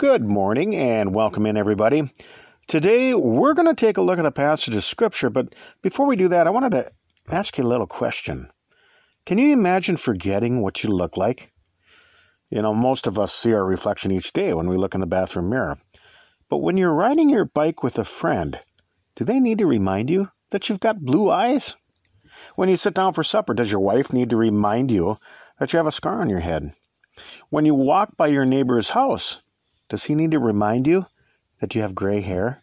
Good morning and welcome in, everybody. Today we're going to take a look at a passage of Scripture, but before we do that, I wanted to ask you a little question. Can you imagine forgetting what you look like? You know, most of us see our reflection each day when we look in the bathroom mirror. But when you're riding your bike with a friend, do they need to remind you that you've got blue eyes? When you sit down for supper, does your wife need to remind you that you have a scar on your head? When you walk by your neighbor's house, does he need to remind you that you have gray hair?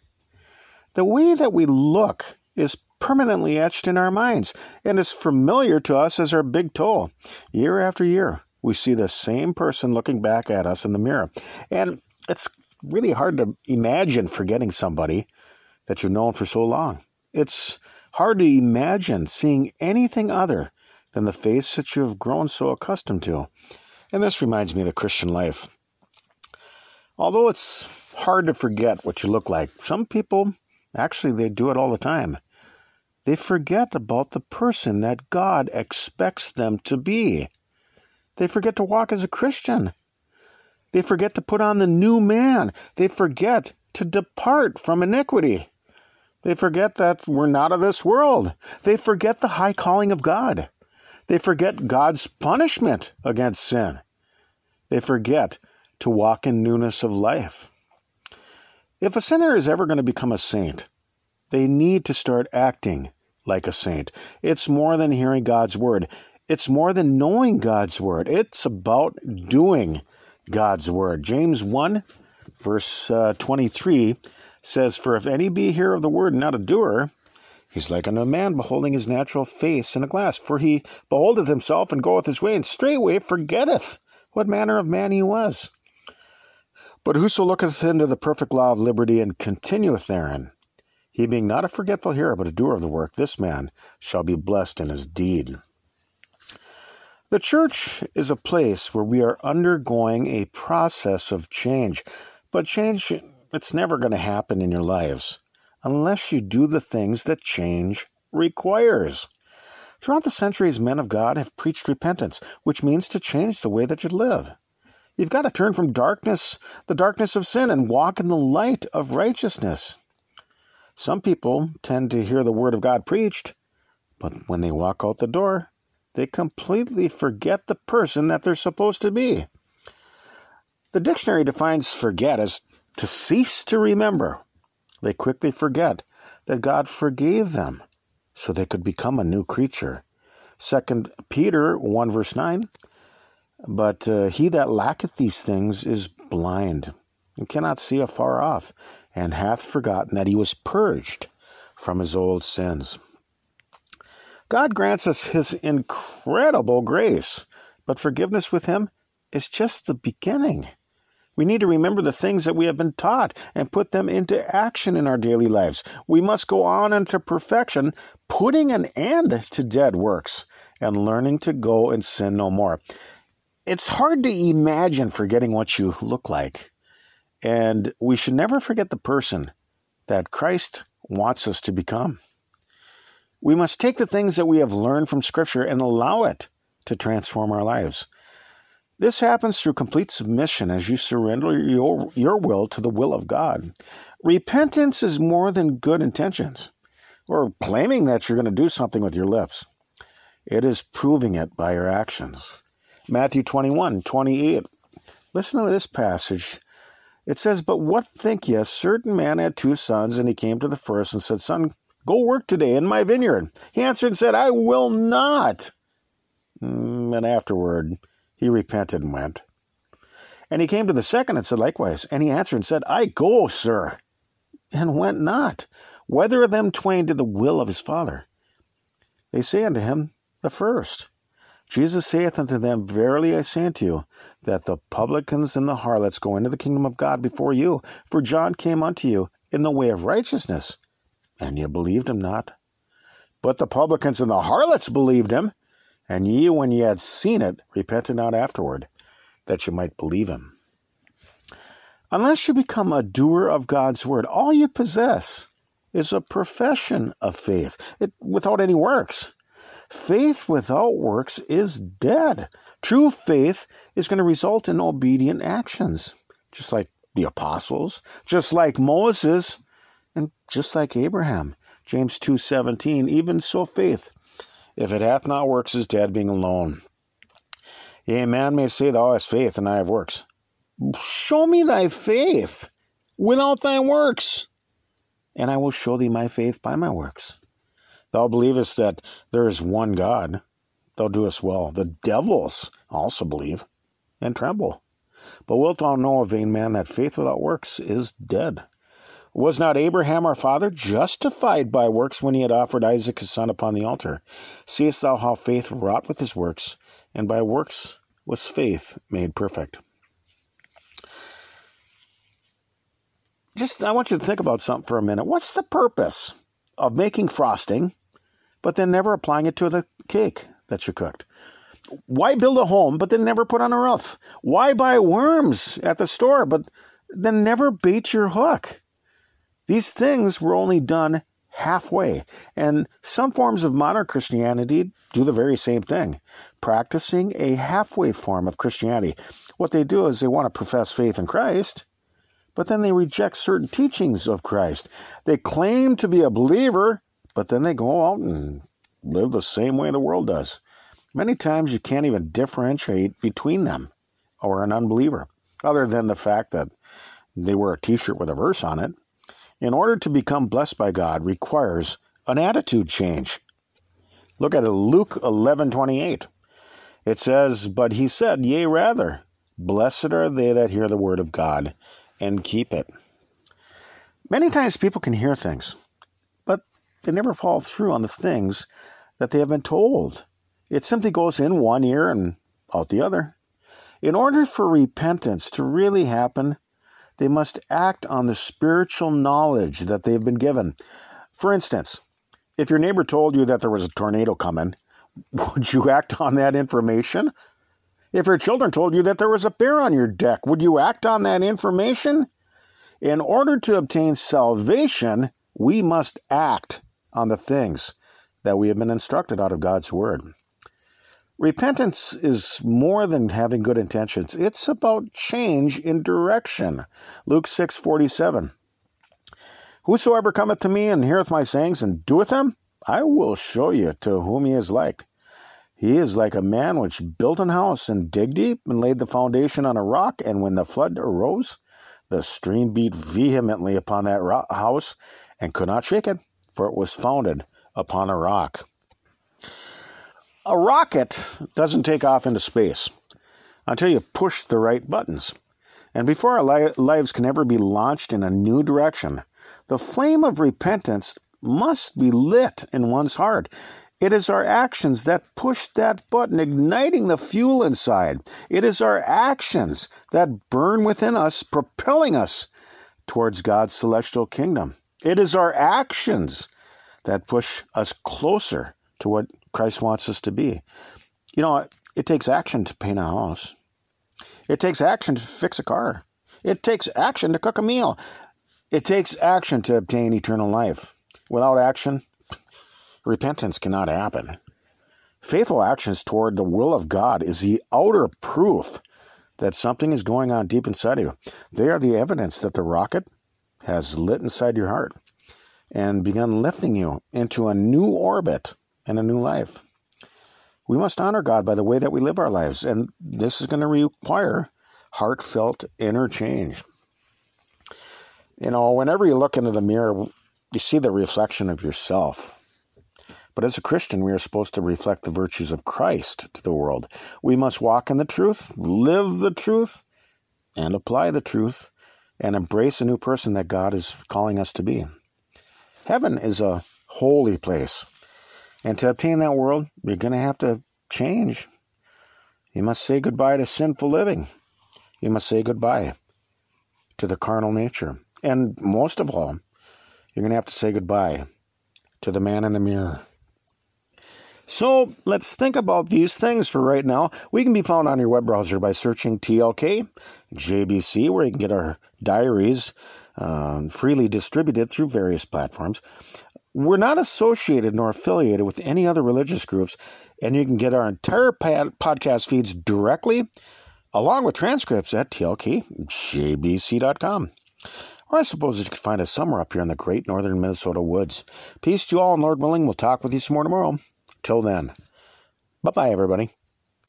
The way that we look is permanently etched in our minds and is familiar to us as our big toe. Year after year, we see the same person looking back at us in the mirror. And it's really hard to imagine forgetting somebody that you've known for so long. It's hard to imagine seeing anything other than the face that you have grown so accustomed to. And this reminds me of the Christian life. Although it's hard to forget what you look like, some people actually they do it all the time. They forget about the person that God expects them to be. They forget to walk as a Christian. They forget to put on the new man. They forget to depart from iniquity. They forget that we're not of this world. They forget the high calling of God. They forget God's punishment against sin. They forget to walk in newness of life. If a sinner is ever going to become a saint, they need to start acting like a saint. It's more than hearing God's word, it's more than knowing God's word. It's about doing God's word. James 1, verse uh, 23 says, For if any be a hearer of the word and not a doer, He's like unto a man beholding his natural face in a glass. For he beholdeth himself and goeth his way, and straightway forgetteth what manner of man he was. But whoso looketh into the perfect law of liberty and continueth therein, he being not a forgetful hearer, but a doer of the work, this man shall be blessed in his deed. The church is a place where we are undergoing a process of change, but change, it's never going to happen in your lives unless you do the things that change requires. Throughout the centuries, men of God have preached repentance, which means to change the way that you live. You've got to turn from darkness, the darkness of sin, and walk in the light of righteousness. Some people tend to hear the word of God preached, but when they walk out the door, they completely forget the person that they're supposed to be. The dictionary defines forget as to cease to remember they quickly forget that God forgave them so they could become a new creature. Second Peter 1 verse 9 But uh, he that lacketh these things is blind and cannot see afar off, and hath forgotten that he was purged from his old sins. God grants us his incredible grace, but forgiveness with him is just the beginning. We need to remember the things that we have been taught and put them into action in our daily lives. We must go on into perfection, putting an end to dead works and learning to go and sin no more. It's hard to imagine forgetting what you look like. And we should never forget the person that Christ wants us to become. We must take the things that we have learned from Scripture and allow it to transform our lives. This happens through complete submission as you surrender your, your will to the will of God. Repentance is more than good intentions or claiming that you're going to do something with your lips. It is proving it by your actions. Matthew 21 28. Listen to this passage. It says, But what think ye? A certain man had two sons, and he came to the first and said, Son, go work today in my vineyard. He answered and said, I will not. Mm, and afterward, he repented and went. And he came to the second and said likewise. And he answered and said, I go, sir, and went not. Whether of them twain did the will of his father? They say unto him, The first. Jesus saith unto them, Verily I say unto you, that the publicans and the harlots go into the kingdom of God before you. For John came unto you in the way of righteousness, and ye believed him not. But the publicans and the harlots believed him. And ye, when ye had seen it, repented not afterward, that ye might believe him. Unless you become a doer of God's word, all you possess is a profession of faith it, without any works. Faith without works is dead. True faith is going to result in obedient actions, just like the apostles, just like Moses, and just like Abraham. James 2:17, even so faith, if it hath not works, is dead being alone. Yea, man may say, Thou hast faith, and I have works. Show me thy faith without thy works, and I will show thee my faith by my works. Thou believest that there is one God, thou doest well. The devils also believe and tremble. But wilt thou know, a vain man, that faith without works is dead? Was not Abraham our father justified by works when he had offered Isaac his son upon the altar? Seest thou how faith wrought with his works, and by works was faith made perfect? Just, I want you to think about something for a minute. What's the purpose of making frosting, but then never applying it to the cake that you cooked? Why build a home, but then never put on a roof? Why buy worms at the store, but then never bait your hook? These things were only done halfway, and some forms of modern Christianity do the very same thing, practicing a halfway form of Christianity. What they do is they want to profess faith in Christ, but then they reject certain teachings of Christ. They claim to be a believer, but then they go out and live the same way the world does. Many times you can't even differentiate between them or an unbeliever, other than the fact that they wear a t shirt with a verse on it. In order to become blessed by God requires an attitude change. Look at Luke 11 28. It says, But he said, Yea, rather, blessed are they that hear the word of God and keep it. Many times people can hear things, they never follow through on the things that they have been told. It simply goes in one ear and out the other. In order for repentance to really happen, they must act on the spiritual knowledge that they've been given. For instance, if your neighbor told you that there was a tornado coming, would you act on that information? If your children told you that there was a bear on your deck, would you act on that information? In order to obtain salvation, we must act on the things that we have been instructed out of God's Word. Repentance is more than having good intentions. It's about change in direction. Luke 6:47. Whosoever cometh to me and heareth my sayings and doeth them, I will show you to whom he is like. He is like a man which built an house and digged deep and laid the foundation on a rock, and when the flood arose, the stream beat vehemently upon that house and could not shake it, for it was founded upon a rock. A rocket doesn't take off into space until you push the right buttons. And before our li- lives can ever be launched in a new direction, the flame of repentance must be lit in one's heart. It is our actions that push that button, igniting the fuel inside. It is our actions that burn within us, propelling us towards God's celestial kingdom. It is our actions that push us closer to what Christ wants us to be. You know, it takes action to paint a house. It takes action to fix a car. It takes action to cook a meal. It takes action to obtain eternal life. Without action, repentance cannot happen. Faithful actions toward the will of God is the outer proof that something is going on deep inside of you. They are the evidence that the rocket has lit inside your heart and begun lifting you into a new orbit and a new life. We must honor God by the way that we live our lives, and this is going to require heartfelt inner change. You know, whenever you look into the mirror, you see the reflection of yourself. But as a Christian, we are supposed to reflect the virtues of Christ to the world. We must walk in the truth, live the truth, and apply the truth, and embrace a new person that God is calling us to be. Heaven is a holy place. And to obtain that world, you're going to have to change. You must say goodbye to sinful living. You must say goodbye to the carnal nature. And most of all, you're going to have to say goodbye to the man in the mirror. So let's think about these things for right now. We can be found on your web browser by searching TLK JBC, where you can get our diaries um, freely distributed through various platforms. We're not associated nor affiliated with any other religious groups, and you can get our entire podcast feeds directly along with transcripts at tlkjbc.com. Or I suppose you could find us somewhere up here in the great northern Minnesota woods. Peace to you all, Lord willing. We'll talk with you some more tomorrow. Till then, bye bye, everybody.